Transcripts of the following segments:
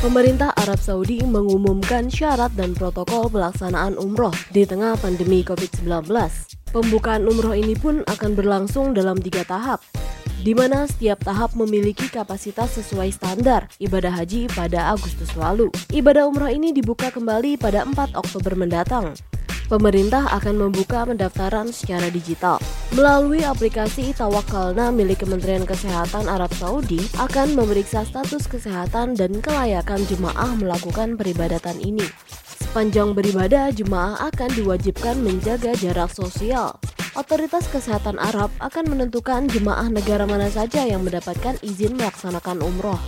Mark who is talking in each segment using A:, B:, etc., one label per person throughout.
A: Pemerintah Arab Saudi mengumumkan syarat dan protokol pelaksanaan umroh di tengah pandemi COVID-19. Pembukaan umroh ini pun akan berlangsung dalam tiga tahap, di mana setiap tahap memiliki kapasitas sesuai standar ibadah haji pada Agustus lalu. Ibadah umroh ini dibuka kembali pada 4 Oktober mendatang. Pemerintah akan membuka pendaftaran secara digital. Melalui aplikasi Tawakalna milik Kementerian Kesehatan Arab Saudi akan memeriksa status kesehatan dan kelayakan jemaah melakukan peribadatan ini. Sepanjang beribadah, jemaah akan diwajibkan menjaga jarak sosial. Otoritas Kesehatan Arab akan menentukan jemaah negara mana saja yang mendapatkan izin melaksanakan umroh.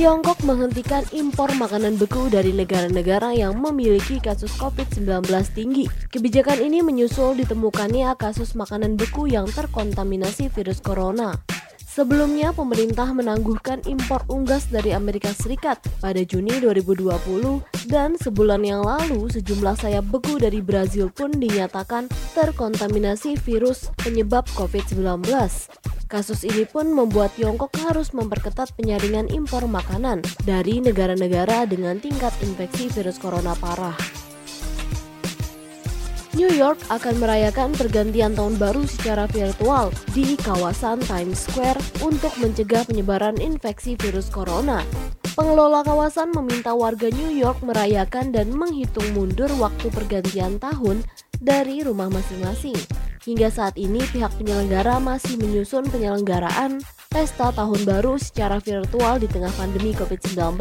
A: Tiongkok menghentikan impor makanan beku dari negara-negara yang memiliki kasus COVID-19 tinggi. Kebijakan ini menyusul ditemukannya kasus makanan beku yang terkontaminasi virus corona. Sebelumnya, pemerintah menangguhkan impor unggas dari Amerika Serikat pada Juni 2020 dan sebulan yang lalu sejumlah sayap beku dari Brazil pun dinyatakan terkontaminasi virus penyebab COVID-19. Kasus ini pun membuat Tiongkok harus memperketat penyaringan impor makanan dari negara-negara dengan tingkat infeksi virus corona parah. New York akan merayakan pergantian tahun baru secara virtual di kawasan Times Square untuk mencegah penyebaran infeksi virus corona. Pengelola kawasan meminta warga New York merayakan dan menghitung mundur waktu pergantian tahun dari rumah masing-masing. Hingga saat ini pihak penyelenggara masih menyusun penyelenggaraan pesta tahun baru secara virtual di tengah pandemi COVID-19.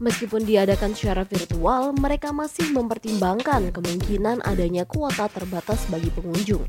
A: Meskipun diadakan secara virtual, mereka masih mempertimbangkan kemungkinan adanya kuota terbatas bagi pengunjung.